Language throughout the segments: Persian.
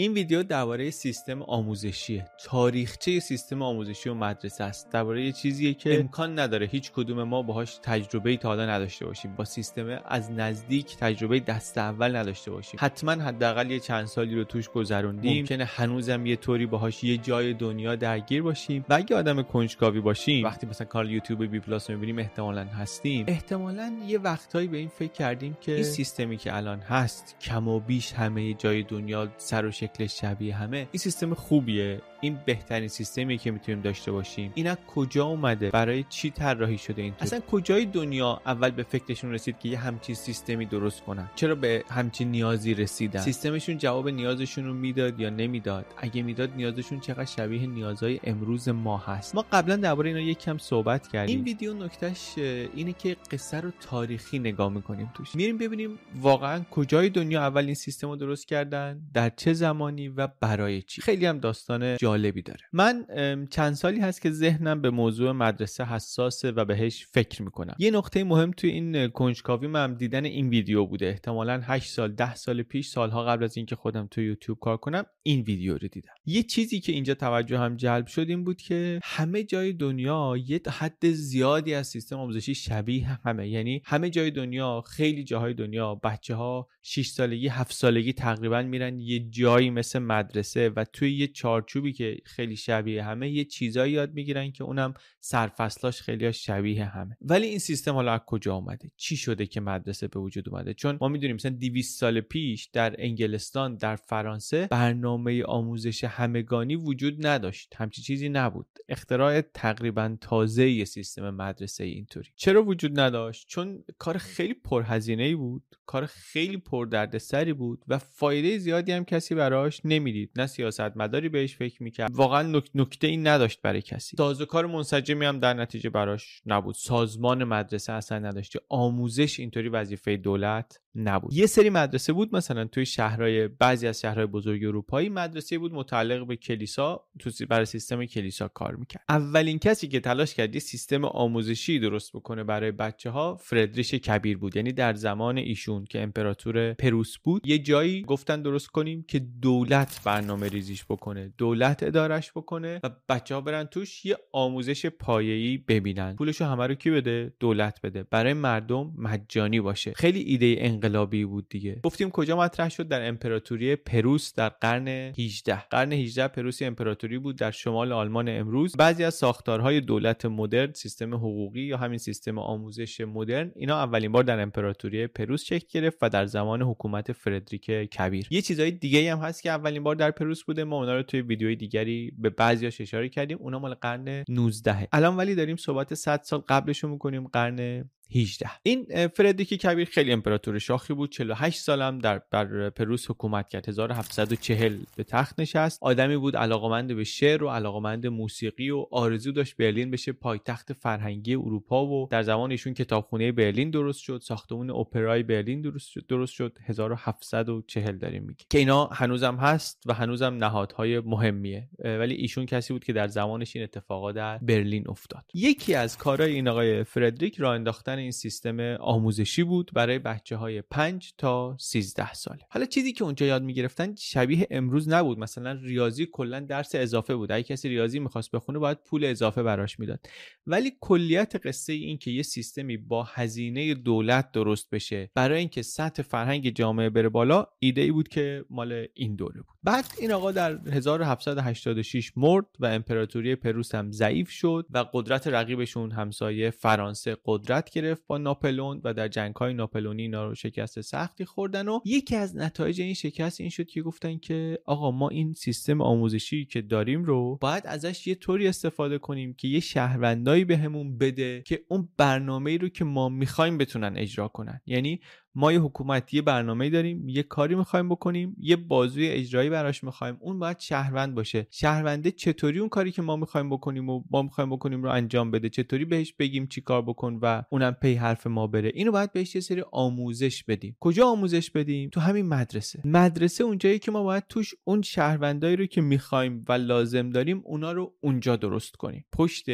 این ویدیو درباره سیستم آموزشیه تاریخچه سیستم آموزشی و مدرسه است. درباره یه چیزیه که امکان نداره هیچ کدوم ما باهاش تجربه تا حالا نداشته باشیم. با سیستم از نزدیک تجربه دست اول نداشته باشیم. حتما حداقل یه چند سالی رو توش گذروندیم. ممکنه هنوزم یه طوری باهاش یه جای دنیا درگیر باشیم. و اگه آدم کنجکاوی باشیم وقتی مثلا کانال یوتیوب بی پلاس می‌بینیم احتمالا هستیم. احتمالا یه وقتهایی به این فکر کردیم که این سیستمی که الان هست کم و بیش همه جای دنیا سر و شکل شبیه همه این سیستم خوبیه. این بهترین سیستمیه که می‌تونیم داشته باشیم. این از کجا اومده؟ برای چی طراحی شده این اصلا کجای دنیا اول به فکرشون رسید که یه همچین سیستمی درست کنن؟ چرا به همچین نیازی رسیدن؟ سیستمشون جواب نیازشون رو می‌داد یا نمی‌داد؟ اگه می‌داد نیازشون چقدر شبیه نیازهای امروز ما هست؟ ما قبلا درباره اینا یک کم صحبت کردیم. این ویدیو نکتهش اینه که قصه رو تاریخی نگاه می‌کنیم توش. میریم ببینیم واقعا کجای دنیا اول این سیستم رو درست کردن؟ در چه زمانی و برای چی؟ خیلی هم داستان جالبی داره. من چند سالی هست که ذهنم به موضوع مدرسه حساسه و بهش فکر می‌کنم. یه نقطه مهم توی این کنجکاوی من دیدن این ویدیو بوده. احتمالا 8 سال 10 سال پیش سالها قبل از اینکه خودم تو یوتیوب کار کنم این ویدیو رو دیدم. یه چیزی که اینجا توجه هم جلب شد این بود که همه جای دنیا یه حد زیادی از سیستم آموزشی شبیه همه. یعنی همه جای دنیا خیلی جاهای دنیا بچه ها 6 سالگی 7 سالگی تقریبا میرن یه جایی مثل مدرسه و توی یه چارچوبی که خیلی شبیه همه یه چیزایی یاد می‌گیرن که اونم سرفصلاش خیلی شبیه همه. ولی این سیستم حالا از کجا اومده؟ چی شده که مدرسه به وجود اومده؟ چون ما می‌دونیم مثلا 200 سال پیش در انگلستان در فرانسه برنامه آموزش همگانی وجود نداشت. همچی چیزی نبود. اختراع تقریبا تازه سیستم مدرسه اینطوری. چرا وجود نداشت؟ چون کار خیلی پرهزینه ای بود. کار خیلی پردردسری بود و فایده زیادی هم کسی براش نمی‌دید. نه سیاستمداری بهش فکر می‌کرد. واقعا نکته این نداشت برای کسی. سازوکار منسجمی هم در نتیجه براش نبود. سازمان مدرسه اصلا نداشت. آموزش اینطوری وظیفه دولت نبود. یه سری مدرسه بود مثلا توی شهرهای بعضی از شهرهای بزرگ اروپایی مدرسه بود متعلق به کلیسا تو برای سیستم کلیسا کار می‌کرد. اولین کسی که تلاش کرد یه سیستم آموزشی درست بکنه برای بچه ها فردریش کبیر بود. یعنی در زمان ایشون که امپراتور پروس بود یه جایی گفتن درست کنیم که دولت برنامه ریزیش بکنه دولت ادارش بکنه و بچه ها برن توش یه آموزش پایه‌ای ببینن. پولشو همه رو کی بده؟ دولت بده. برای مردم مجانی باشه. خیلی ایده انقلابی بود دیگه. گفتیم کجا مطرح شد؟ در امپراتوری پروس در قرن 18 قرن 18 پروسی امپراتوری بود در شمال آلمان امروز. بعضی از ساختارهای دولت مدرن سیستم حقوقی یا همین سیستم آموزش مدرن اینا اولین بار در امپراتوری پروس شکل گرفت و در زمان حکومت فردریک کبیر. یه چیزای دیگه هم هست که اولین بار در پروس بوده. ما اونا رو توی ویدیوی دیگری به بعضیاش اشاره کردیم. اونا مال قرن 19 الان ولی داریم صحبت 100 سال قبلش رو می‌کنیم قرن 18 این فردریک کبیر خیلی امپراتور شاخی بود 48 سالم در بر پروس حکومت کرد. 1740 به تخت نشست. آدمی بود علاقمند به شعر و علاقمند موسیقی و آرزو داشت برلین بشه پایتخت فرهنگی اروپا و در زمان ایشون کتابخونه برلین درست شد ساختمون اپرای برلین درست شد درست شد. 1740 داریم میگه که اینا هنوزم هست و هنوزم نهادهای مهمیه. ولی ایشون کسی بود که در زمانش این اتفاقات در برلین افتاد. یکی از کارهای این آقای فردریک راه انداختن این سیستم آموزشی بود برای بچه های 5 تا 13 ساله. حالا چیزی که اونجا یاد می‌گرفتن شبیه امروز نبود. مثلا ریاضی کلا درس اضافه بود. اگه کسی ریاضی می‌خواست بخونه باید پول اضافه براش می‌داد. ولی کلیت قصه این که یه سیستمی با هزینه دولت درست بشه برای اینکه سطح فرهنگ جامعه بره بالا ایده ای بود که مال این دوره بود. بعد این آقا در 1786 مرد و امپراتوری پروس هم ضعیف شد و قدرت رقیبشون همسایه فرانسه قدرت گرفت. با ناپلون و در جنگ های ناپلونی اینا رو شکست سختی خوردن و یکی از نتایج این شکست این شد که گفتن که آقا ما این سیستم آموزشی که داریم رو باید ازش یه طوری استفاده کنیم که یه شهروندایی بهمون بده که اون برنامه رو که ما می‌خوایم بتونن اجرا کنن. یعنی ما یه حکومت یه برنامه داریم یه کاری می‌خوایم بکنیم یه بازوی اجرایی براش می‌خوایم. اون باید شهروند باشه. شهرونده چطوری اون کاری که ما می‌خوایم بکنیم و ما می‌خوایم بکنیم رو انجام بده؟ چطوری بهش بگیم چی کار بکن و اونم پی حرف ما بره؟ اینو باید بهش یه سری آموزش بدیم. کجا آموزش بدیم؟ تو همین مدرسه. مدرسه اونجایی که ما باید توش اون شهروندایی رو که می‌خوایم و لازم داریم اونا رو اونجا درست کنیم. پشت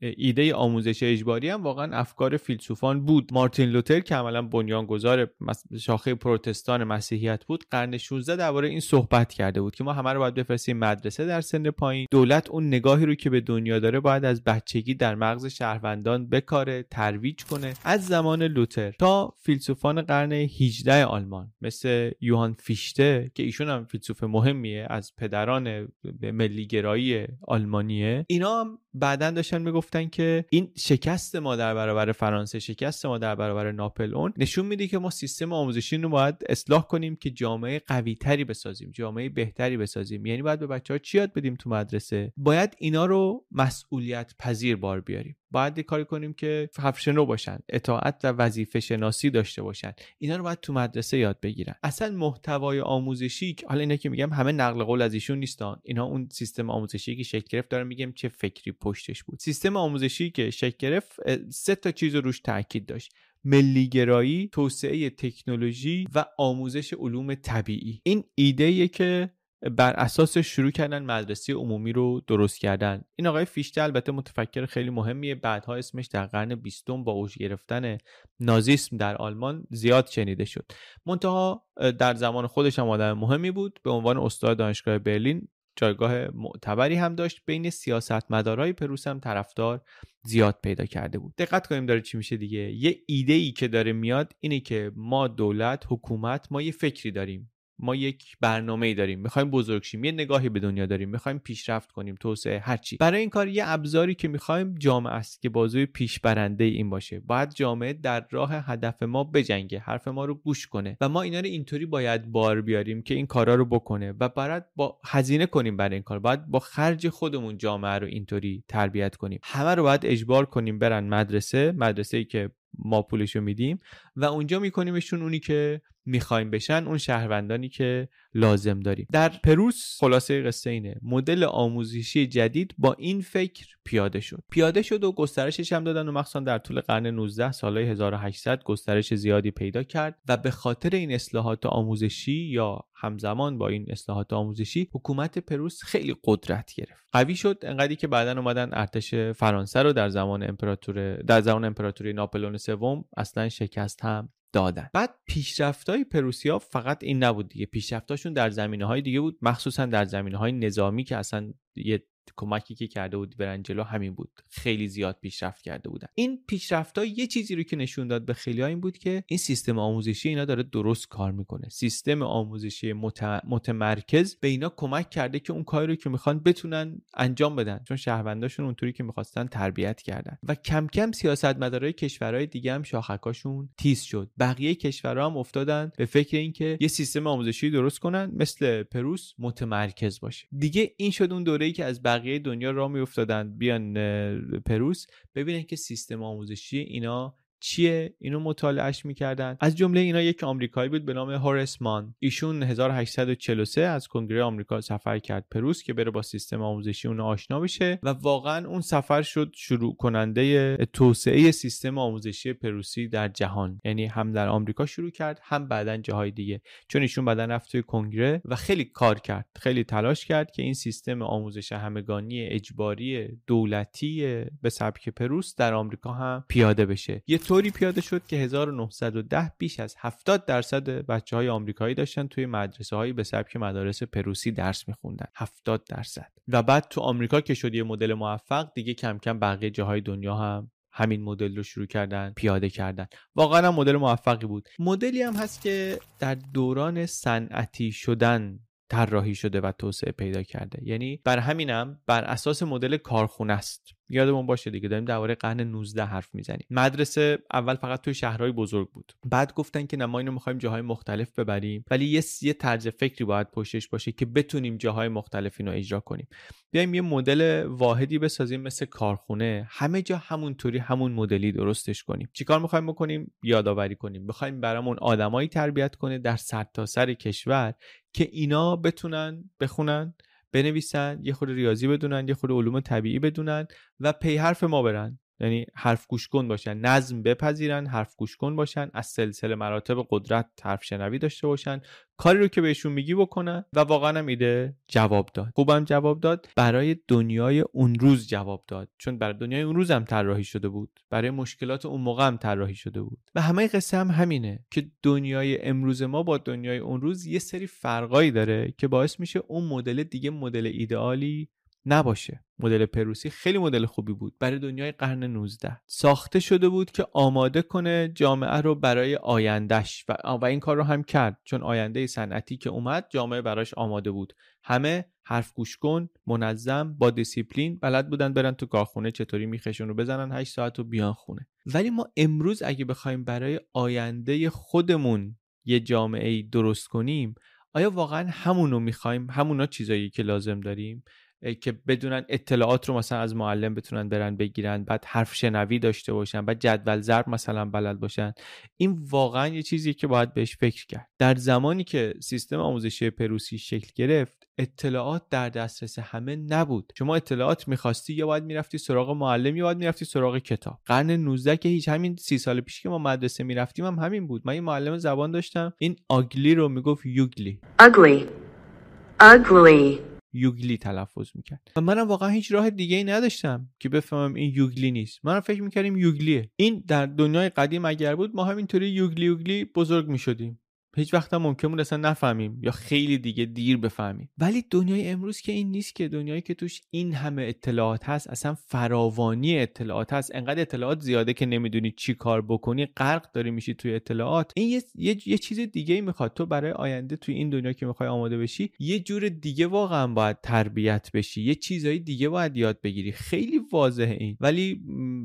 ایده آموزش اجباری هم واقعا افکار فیلسوفان بود. مارتین لوتر که عملا بنیانگذار شاخه پروتستان مسیحیت بود قرن 16 درباره این صحبت کرده بود که ما همه رو باید بفرستیم مدرسه در سن پایین. دولت اون نگاهی رو که به دنیا داره باید از بچگی در مغز شهروندان بکاره ترویج کنه. از زمان لوتر تا فیلسوفان قرن 18 آلمان مثل یوهان فیشته که ایشون هم فیلسوف مهمیه از پدران ملیگرایی آلمانیه. اینا هم بعدا داشتن می‌گفتن که این شکست ما در برابر فرانسه شکست ما در برابر ناپلئون نشون میده که ما سیستم آموزشی رو باید اصلاح کنیم که جامعه قوی تری بسازیم جامعه بهتری بسازیم. یعنی باید به بچه ها چی یاد بدیم تو مدرسه؟ باید اینا رو مسئولیت پذیر بار بیاریم. باید کاری کنیم که حرفشنو باشن اطاعت و وظیفه شناسی داشته باشن. اینا رو باید تو مدرسه یاد بگیرن. اصلا محتوای آموزشی حالا اینا که میگم همه نقل قول از ایشون نیستان اینا اون سیستم آموزشی که شکل گرفت دارم میگم چه فکری پشتش بود. سیستم آموزشی که شکل گرفت سه تا چیز روش تاکید داشت. ملیگرایی، توسعه تکنولوژی و آموزش علوم طبیعی. این ایده که بر اساس شروع کردن مدرسه عمومی رو درست کردن. این آقای فیشته البته متفکر خیلی مهمیه بعدها اسمش در قرن بیستم با اوج گرفتن نازیسم در آلمان زیاد شنیده شد. منتها در زمان خودش هم آدم مهمی بود. به عنوان استاد دانشگاه برلین جایگاه معتبری هم داشت. بین سیاستمدارای پروس هم طرفدار زیاد پیدا کرده بود. دقت کنیم داره چی میشه دیگه. یه ایده ای که داره میاد اینه که ما دولت حکومت ما یه فکری داریم. ما یک برنامه ای داریم. می‌خوایم بزرگ شیم یه نگاهی به دنیا داریم. می‌خوایم پیشرفت کنیم توسعه هرچی برای این کار یه ابزاری که می‌خوایم جامعه است که بازوی پیش برنده این باشه. باید جامعه در راه هدف ما بجنگه حرف ما رو گوش کنه و ما اینا رو اینطوری باید بار بیاریم که این کارا رو بکنه و باید با هزینه کنیم برای این کار. باید با خرج خودمون جامعه رو اینطوری تربیت کنیم. همه رو باید اجبار کنیم برن مدرسه مدرسه ای که ما پولشو میدیم و اونجا میکنیمشون اونی که می‌خوایم بشن اون شهروندانی که لازم داریم. در پروس خلاصه قصه اینه. مدل آموزشی جدید با این فکر پیاده شد. پیاده شد و گسترشش هم دادن و مخصوصا در طول قرن 19 سالهای 1800 گسترش زیادی پیدا کرد و به خاطر این اصلاحات آموزشی یا همزمان با این اصلاحات آموزشی حکومت پروس خیلی قدرت گرفت. قوی شد. انقدری که بعدا اومدن ارتش فرانسه رو در زمان امپراتور در زمان امپراتوری ناپلئون سوم اصلا شکست هم دادن. بعد پیشرفتای پروسیا فقط این نبود دیگه. پیشرفتاشون در زمینه های دیگه بود. مخصوصا در زمینه های نظامی که اصلا یه کمکی که کرده بود برنجلو همین بود. خیلی زیاد پیشرفت کرده بودن. این پیشرفت ها یه چیزی رو که نشون داد به خیلی این بود که این سیستم آموزشی اینا داره درست کار می‌کنه. سیستم آموزشی متمرکز به اینا کمک کرده که اون کاری رو که می‌خوان بتونن انجام بدن. چون شهرونداشون اونطوری که می‌خواستن تربیت کردن. و کم کم سیاستمدارای کشورهای دیگه هم شاخکاشون تیز شد. بقیه کشورها هم افتادن به فکر اینکه یه سیستم آموزشی درست کنن مثل پروس متمرکز باشه. دیگه این شد اون دوره‌ای که از بقیه دنیا را میافتادن بیان پروس. ببینن که سیستم آموزشی اینا چیه؟ اینو مطالعهش می‌کردن. از جمله اینا یک آمریکایی بود به نام هوراس مان. ایشون 1843 از کنگره آمریکا سفر کرد پروس که بره با سیستم آموزشی اون آشنا بشه و واقعا اون سفر شد شروع کننده توسعه سیستم آموزشی پروسی در جهان. یعنی هم در آمریکا شروع کرد هم بعدا جاهای دیگه. چون ایشون بعدا رفت توی کنگره و خیلی کار کرد خیلی تلاش کرد که این سیستم آموزش همگانی اجباری دولتی به سبک پروس در آمریکا هم پیاده بشه. یه طوری پیاده شد که 1910 بیش از 70 درصد بچه های آمریکایی داشتن توی مدرسه هایی به سبک مدارس پروسی درس میخوندن. 70 درصد. و بعد تو آمریکا که شد یه مدل موفق دیگه کم کم بقیه جاهای دنیا هم همین مدل رو شروع کردن پیاده کردن. واقعا هم مدل موفقی بود. مدلی هم هست که در دوران صنعتی شدن طراحی شده و توسعه پیدا کرده. یعنی بر همینم بر اساس مدل کارخونه است. یادمون باشه دیگه داریم درباره قرن 19 حرف می‌زنیم. مدرسه اول فقط توی شهرهای بزرگ بود. بعد گفتن که ما اینو می‌خوایم جاهای مختلف ببریم. ولی یه یه طرز فکری باید پشتش باشه که بتونیم جاهای مختلف اینو اجرا کنیم. بیایم یه مدل واحدی بسازیم مثل کارخونه. همه جا همونطوری همون مدلی درستش کنیم. چیکار می‌خوایم بکنیم؟ یادآوری کنیم. می‌خوایم برامون آدمایی تربیت کنه در سرتاسر سر کشور که اینا بتونن بخونن بنویسن یه خود ریاضی بدونن یه خود علوم طبیعی بدونن و پی حرف ما برن. یعنی حرف گوش کن باشن نظم بپذیرن حرف گوش کن باشن از سلسله مراتب قدرت حرف شنوی داشته باشن. کاری رو که بهشون میگی بکنن و واقعا هم ایده جواب داد. خوبم جواب داد برای دنیای اون روز جواب داد. چون برای دنیای اون روز هم طراحی شده بود. برای مشکلات اون موقع هم طراحی شده بود. و همه قصه هم همینه که دنیای امروز ما با دنیای اون روز یه سری فرقایی داره که باعث میشه اون مدل دیگه مدل ایدئالی نباشه. مدل پروسی خیلی مدل خوبی بود برای دنیای قرن 19 ساخته شده بود که آماده کنه جامعه رو برای آیندهش و, و این کار رو هم کرد. چون آینده صنعتی که اومد جامعه براش آماده بود. همه حرف گوش کن منظم با دیسیپلین بلد بودن برن تو کارخونه چطوری میخشون رو بزنن 8 ساعت و بیان خونه. ولی ما امروز اگه بخوایم برای آینده خودمون یه جامعه درست کنیم آیا واقعا همونو می‌خوایم؟ همونا چیزایی که لازم داریم؟ که بدونن اطلاعات رو مثلا از معلم بتونن برن بگیرن بعد حرف شنوی داشته باشن بعد جدول ضرب مثلا بلد باشن. این واقعا یه چیزیه که باید بهش فکر کرد. در زمانی که سیستم آموزشی پروسی شکل گرفت اطلاعات در دسترس همه نبود. شما اطلاعات می‌خواستی یا باید می‌رفتی سراغ معلم یا باید می‌رفتی سراغ کتاب. قرن 19 که هیچ همین سی سال پیش که ما مدرسه می‌رفتیم هم همین بود. من یه معلم زبان داشتم. این آگلی رو می‌گفت یوگلی. Ugly. Ugly. یوگلی تلفظ می‌کرد. و منم واقعا هیچ راه دیگه ای نداشتم که بفهمم این یوگلی نیست. منم فکر می‌کردیم یوگلیه. این در دنیای قدیم اگر بود ما همینطوری یوگلی یوگلی بزرگ می‌شدیم. هیچ وقت هم ممکن بود اصلا نفهمیم یا خیلی دیگه دیر بفهمیم. ولی دنیای امروز که این نیست که دنیایی که توش این همه اطلاعات هست اصلا فراوانی اطلاعات هست. انقدر اطلاعات زیاده که نمی‌دونی چی کار بکنی غرق داری میشی توی اطلاعات. این یه, یه،, یه چیز دیگه می‌خواد. تو برای آینده توی این دنیا که می‌خوای آماده بشی یه جور دیگه واقعا باید تربیت بشی. یه چیزایی دیگه باید یاد بگیری. خیلی واضحه این. ولی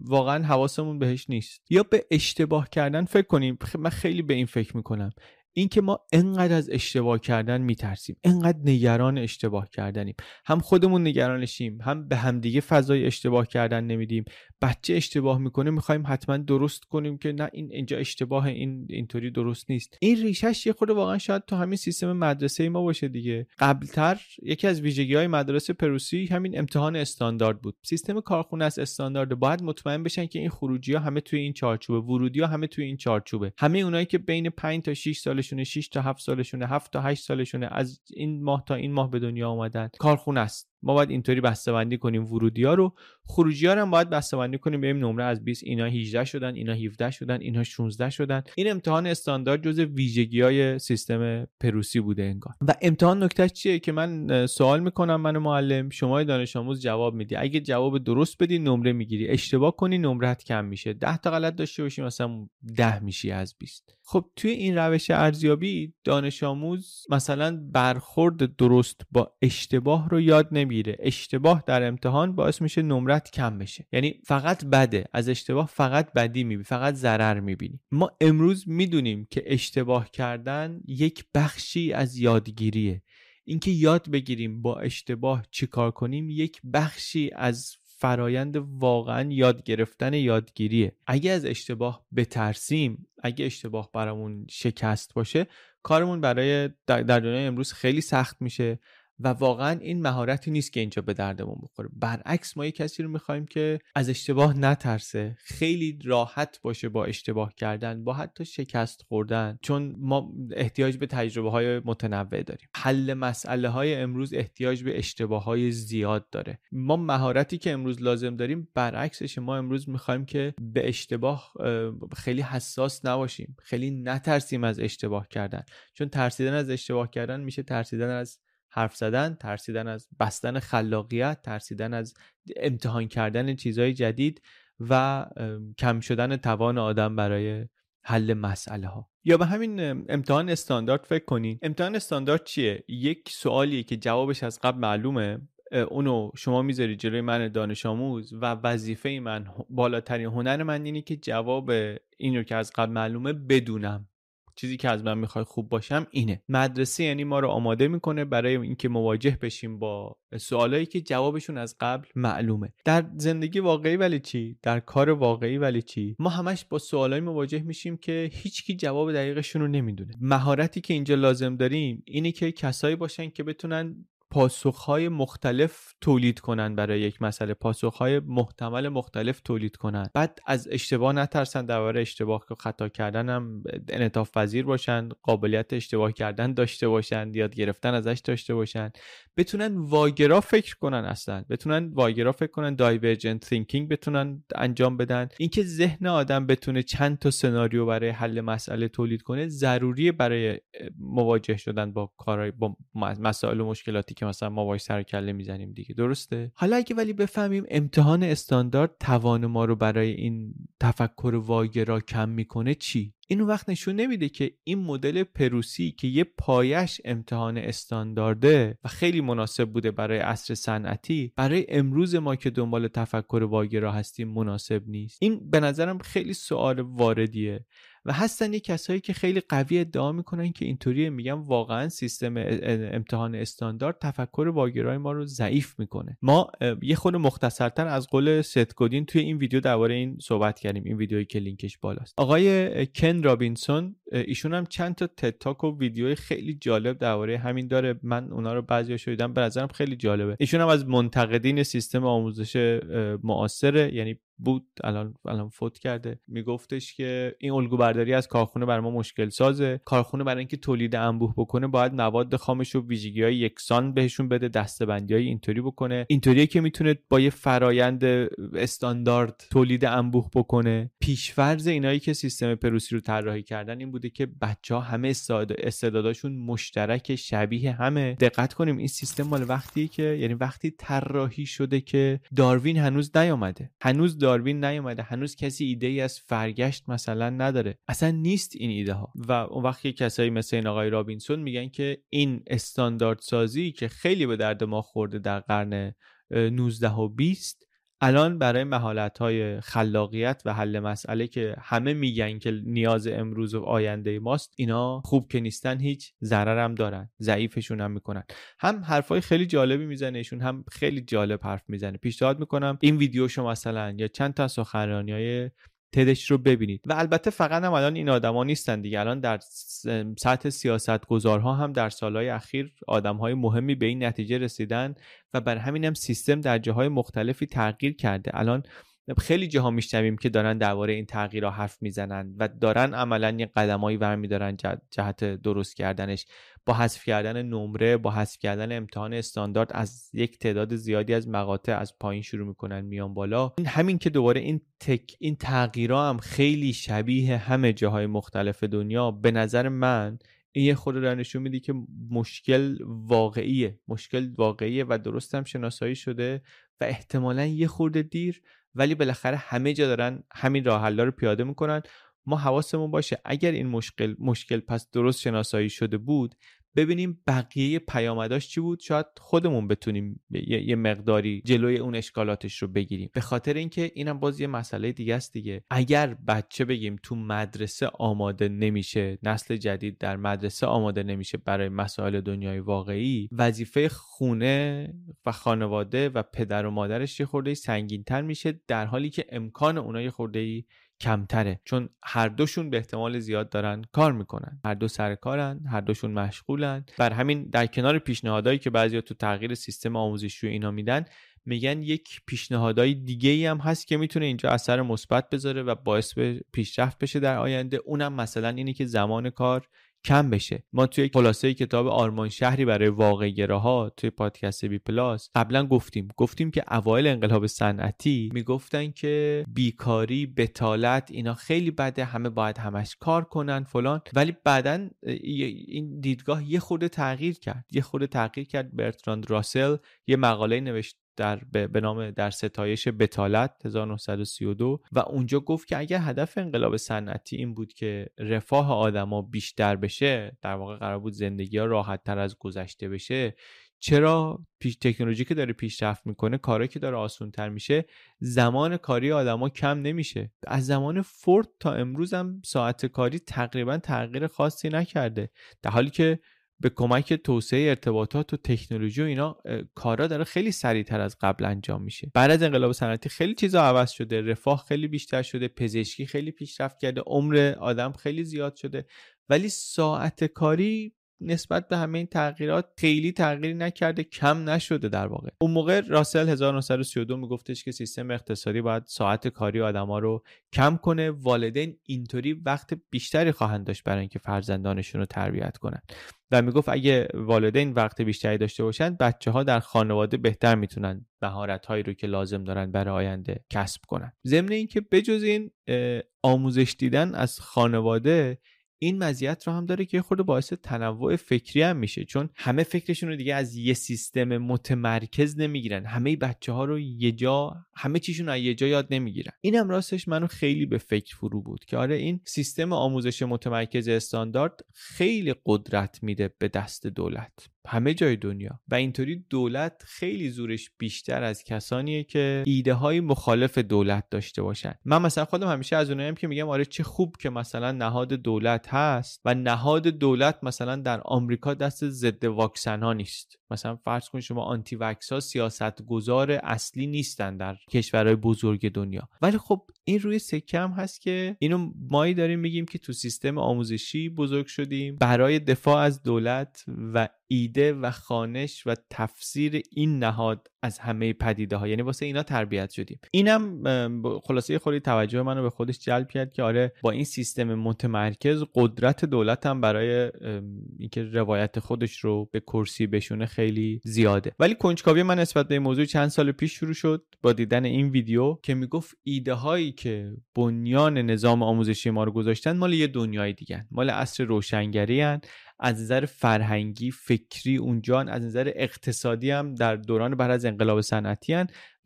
واقعا حواسمون بهش نیست. یا به اشتباه کردن فکر کنیم. من خیلی به این فکر می‌کنم. اینکه ما انقدر از اشتباه کردن میترسیم انقدر نگران اشتباه کردنیم. هم خودمون نگرانشیم هم به همدیگه فضای اشتباه کردن نمیدیم. بچه اشتباه می‌کنه می‌خوایم حتما درست کنیم که نه این اینجا اشتباه این اینطوری درست نیست. این ریشش یه خورده واقعا شاید تو همین سیستم مدرسه ما باشه دیگه. قبلتر یکی از ویژگی های مدرسه پروسی همین امتحان استاندارد بود. سیستم کارخونه از استاندارد. باید مطمئن بشن که این خروجی ها همه توی این چارچوبه ورودی ها همه توی این چارچوبه. همه اونایی که بین 5 تا 6 سالشونه 6 تا 7 سالشونه 7 تا 8 سالشونه از این ماه تا این ماه به دنیا آمدن. کارخونه است. ما باید اینطوری بسته‌بندی کنیم. ورودی ها رو خروجی ها هم باید بسته‌بندی کنیم. بریم نمره از 20 اینا 18 شدن اینا 17 شدن اینا 16 شدن. این امتحان استاندارد جزء ویژگی های سیستم پروسی بوده انگار. و امتحان نکته چیه که من سوال می‌کنم من معلم. شما دانش آموز جواب میدی. اگه جواب درست بدی نمره می‌گیری. اشتباه کنی نمرت کم میشه. 10 تا غلط داشته باشی مثلا 10 میشی از 20 خب توی این روش ارزیابی دانش آموز مثلا برخورد درست با اشتباه رو یاد نمی‌گیره اشتباه در امتحان باعث میشه نمرت کم بشه. یعنی فقط بده از اشتباه فقط بدی می‌بینی فقط ضرر می‌بینی. ما امروز می‌دونیم که اشتباه کردن یک بخشی از یادگیریه. اینکه یاد بگیریم با اشتباه چیکار کنیم یک بخشی از فرایند واقعا یاد گرفتن یادگیریه. اگه از اشتباه بترسیم اگه اشتباه برامون شکست باشه کارمون برای در دنیای امروز خیلی سخت میشه. و واقعا این مهارتی نیست که اینجا به دردمون بخوره. برعکس ما یه کسی رو می‌خوایم که از اشتباه نترسه خیلی راحت باشه با اشتباه کردن با حتی شکست خوردن چون ما احتیاج به تجربه های متنوع داریم. حل مسئله های امروز احتیاج به اشتباه های زیاد داره. ما مهارتی که امروز لازم داریم برعکسش ما امروز می‌خوایم که به اشتباه خیلی حساس نباشیم خیلی نترسیم از اشتباه کردن. چون ترسیدن از اشتباه کردن میشه ترسیدن از حرف زدن ترسیدن از بستن خلاقیت ترسیدن از امتحان کردن چیزهای جدید و کم شدن توان آدم برای حل مسئله ها یا به همین امتحان استاندارد فکر کنین. امتحان استاندارد چیه؟ یک سوالیه که جوابش از قبل معلومه. اونو شما می‌ذاری جلوی من دانش آموز و وظیفه من بالاترین هنر من اینه که جواب این رو که از قبل معلومه بدونم. چیزی که از من می‌خوای خوب باشم اینه. مدرسه یعنی ما رو آماده می‌کنه برای اینکه مواجه بشیم با سوالایی که جوابشون از قبل معلومه. در زندگی واقعی ولی چی؟ در کار واقعی ولی چی؟ ما همش با سوالایی مواجه میشیم که هیچکی جواب دقیقشون رو نمی‌دونه. مهارتی که اینجا لازم داریم اینه که کسایی باشن که بتونن پاسخهای مختلف تولید کنن برای یک مسئله. پاسخهای محتمل مختلف تولید کنن. بعد از اشتباه نترسن درباره اشتباه که خطا کردن هم انعطاف پذیر باشن قابلیت اشتباه کردن داشته باشن یاد گرفتن ازش داشته باشن. بتونن واگرا فکر کنن اصلا. بتونن واگرا فکر کنن دایورجنت تینکینگ بتونن انجام بدن. اینکه ذهن آدم بتونه چند تا سناریو برای حل مسئله تولید کنه ضروریه برای مواجه شدن با کارهای با مسائل و مشکلاتی که مثلا ما باش سر کله می‌زنیم دیگه. درسته؟ حالا اگه ولی بفهمیم امتحان استاندارد توان ما رو برای این تفکر واگرا کم می‌کنه چی؟ این وقت نشون نمیده که این مدل پروسی که یه پایش امتحان استاندارده و خیلی مناسب بوده برای عصر صنعتی برای امروز ما که دنبال تفکر واگرا هستیم مناسب نیست. این به نظرم خیلی سوال واردیه. و هستن یه کسایی که خیلی قوی ادعا می‌کنن که اینطوری میگم واقعا سیستم امتحان استاندارد تفکر واگرای ما رو ضعیف می‌کنه. ما یه خرده مختصرتر از قول ست گودین توی این ویدیو درباره این صحبت کردیم. این ویدیویی که لینکش بالاست. آقای کن رابینسون ایشون هم چند تا TED Talk و ویدیوی خیلی جالب درباره همین داره. من اونا رو بعضیشو دیدم به نظرم خیلی جالبه. ایشون هم از منتقدین سیستم آموزش معاصره یعنی بود الان الان فوت کرده. میگفتش که این الگو برداری از کارخونه برای ما مشکل سازه. کارخونه برای اینکه تولید انبوه بکنه باید مواد خامش و ویژگی های یکسان بهشون بده دسته‌بندی های اینطوری بکنه. اینطوریه که می‌تونه با یه فرایند استاندارد تولید انبوه بکنه. پیشفرض اینایی که سیستم پروسی رو طراحی کردن این بوده که بچه ها همه استعداداشون مشترک شبیه همه. دقت کنیم این سیستم مال وقتی که یعنی وقتی طراحی شده که داروین هنوز نیامده. هنوز داروین نیومده هنوز کسی ایده ای از فرگشت مثلا نداره. اصلا نیست این ایده ها و اون وقتی کسایی مثل این آقای رابینسون میگن که این استاندارد سازی که خیلی به درد ما خورده در قرن 19 و 20 الان برای محالت های خلاقیت و حل مسئله که همه میگن که نیاز امروز و آینده ماست اینا خوب که نیستن هیچ ضرر هم دارن ضعیفشون هم می‌کنن. هم حرفای خیلی جالبی می‌زنه ایشون هم خیلی جالب حرف می‌زنه. پیشنهاد می‌کنم این ویدیوشو مثلا یا چند تا سخنرانی های تدش رو ببینید. و البته فقط هم الان این آدما نیستن دیگه. الان در سطح سیاست گذارها هم در سالهای اخیر آدم های مهمی به این نتیجه رسیدن و بر همین هم سیستم در جاهای مختلفی تغییر کرده. الان خیلی جاها میشنویم که دارن درباره این تغییرها حرف می‌زنن و دارن عملا یه قدمایی برمیدارن جهت درست کردنش. با حذف کردن نمره با حذف کردن امتحان استاندارد از یک تعداد زیادی از مقاطع از پایین شروع می‌کنن میان بالا. این همین که دوباره این تک این تغییرها هم خیلی شبیه همه جاهای مختلف دنیا. به نظر من این یه خود رو نشون میده که مشکل واقعیه. مشکل واقعیه و درست هم شناسایی شده و احتمالا یه خورده دیر ولی بالاخره همه جا دارن همین راه رو پیاده می‌کنن. ما حواسمون باشه اگر این مشکل مشکل پس درست شناسایی شده بود ببینیم بقیه پیامداش چی بود؟ شاید خودمون بتونیم یه مقداری جلوی اون اشکالاتش رو بگیریم. به خاطر اینکه اینم باز یه مسئله دیگه است دیگه. اگر بچه بگیم تو مدرسه آماده نمیشه نسل جدید در مدرسه آماده نمیشه برای مسائل دنیای واقعی وظیفه خونه و خانواده و پدر و مادرش یه خورده سنگینتر میشه در حالی که امکان اونها یه خورده کمتره. چون هر دوشون به احتمال زیاد دارن کار می‌کنن. هر دو سر کارن هر دوشون مشغولن. بر همین در کنار پیشنهادهایی که بعضیا تو تغییر سیستم آموزشی اینا میدن میگن یک پیشنهادهای دیگه ای هم هست که می‌تونه اینجا اثر مثبت بذاره و باعث به پیشرفت بشه در آینده. اونم مثلا اینه که زمان کار کم بشه. ما توی خلاصه کتاب آرمان شهری برای واقع گراها توی پادکست بی پلاس قبلا گفتیم. گفتیم که اوایل انقلاب صنعتی می‌گفتن که بیکاری بتالت اینا خیلی بده همه باید همش کار کنن فلان. ولی بعدا این دیدگاه یه خورده تغییر کرد. یه خورده تغییر کرد. برتراند راسل یه مقاله نوشت در به نام در ستایش بتالت 1932 و اونجا گفت که اگر هدف انقلاب صنعتی این بود که رفاه آدما بیشتر بشه در واقع قرار بود زندگی ها راحت تر از گذشته بشه چرا پیش تکنولوژی که داره پیشرفت می‌کنه کاری که داره آسون تر میشه زمان کاری آدما کم نمیشه. از زمان فورد تا امروز هم ساعت کاری تقریبا تغییر خاصی نکرده. در حالی که به کمک توسعه ارتباطات و تکنولوژی و اینا کارا داره خیلی سریعتر از قبل انجام میشه. بعد از انقلاب صنعتی خیلی چیزا عوض شده رفاه خیلی بیشتر شده پزشکی خیلی پیشرفت کرده عمر آدم خیلی زیاد شده. ولی ساعت کاری نسبت به همه این تغییرات خیلی تغییری نکرده کم نشده در واقع. اون موقع راسل 1932 میگفتش که سیستم اقتصادی باید ساعت کاری آدما رو کم کنه والدین اینطوری وقت بیشتری خواهند داشت برای اینکه فرزندانشون رو تربیت کنن. و می‌گفت اگه والدین وقت بیشتری داشته باشن بچه ها در خانواده بهتر می‌تونن مهارت هایی رو که لازم دارن برای آینده کسب کنن. ضمن اینکه بجز این آموزش دیدن از خانواده این مزیت رو هم داره که خود باعث تنوع فکری هم میشه. چون همه فکرشون رو دیگه از یه سیستم متمرکز نمی‌گیرن. همه بچه ها رو یه جا همه چیشون رو یه جا یاد نمی‌گیرن. اینم راستش منو خیلی به فکر فرو بود که آره این سیستم آموزش متمرکز استاندارد خیلی قدرت میده به دست دولت. همه جای دنیا. و اینطوری دولت خیلی زورش بیشتر از کسانیه که ایده های مخالف دولت داشته باشن. من مثلا خودم همیشه از اونایم که میگم آره چه خوب که مثلا نهاد دولت هست و نهاد دولت مثلا در آمریکا دست ضد واکسن ها نیست. مثلا فرض کنید شما آنتی وکس سیاست گذار اصلی نیستن در کشورهای بزرگ دنیا. ولی خب این روی سکه هم هست که اینو مایی داریم میگیم که تو سیستم آموزشی بزرگ شدیم. برای دفاع از دولت و ایده و خانش و تفسیر این نهاد از همه پدیده ها یعنی واسه اینا تربیت شدیم. اینم خلاصه خودی توجه منو به خودش جلب کرد که آره با این سیستم متمرکز قدرت دولت هم برای اینکه روایت خودش رو به کرسی بشونه خیلی زیاده. ولی کنجکاوی من نسبت به موضوع چند سال پیش شروع شد با دیدن این ویدیو که می‌گفت ایده هایی که بنیان نظام آموزشی ما رو گذاشتن مال یه دنیای دیگه مال عصر روشنگری هن. از نظر فرهنگی فکری اونجا از نظر اقتصادی هم در دوران بعد از انقلاب صنعتی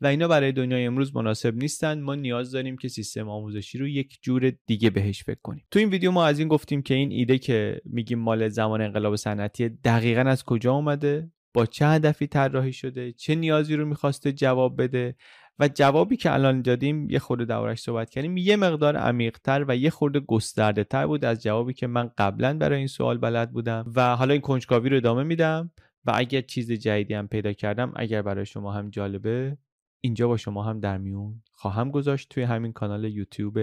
و اینا برای دنیای امروز مناسب نیستن. ما نیاز داریم که سیستم آموزشی رو یک جور دیگه بهش فکر کنیم. تو این ویدیو ما از این گفتیم که این ایده که میگیم مال زمان انقلاب صنعتی دقیقا از کجا اومده؟ با چه هدفی طراحی شده؟ چه نیازی رو می‌خواسته جواب بده؟ و جوابی که الان دادیم یه خورده دورش صحبت کردیم. یه مقدار عمیقتر و یه خورده گسترده تر بود از جوابی که من قبلا برای این سوال بلد بودم و حالا این کنجکاوی رو ادامه میدم و اگر چیز جدیدی هم پیدا کردم اگر برای شما هم جالبه اینجا با شما هم در میون خواهم گذاشت توی همین کانال یوتیوب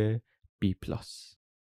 بی پلاس.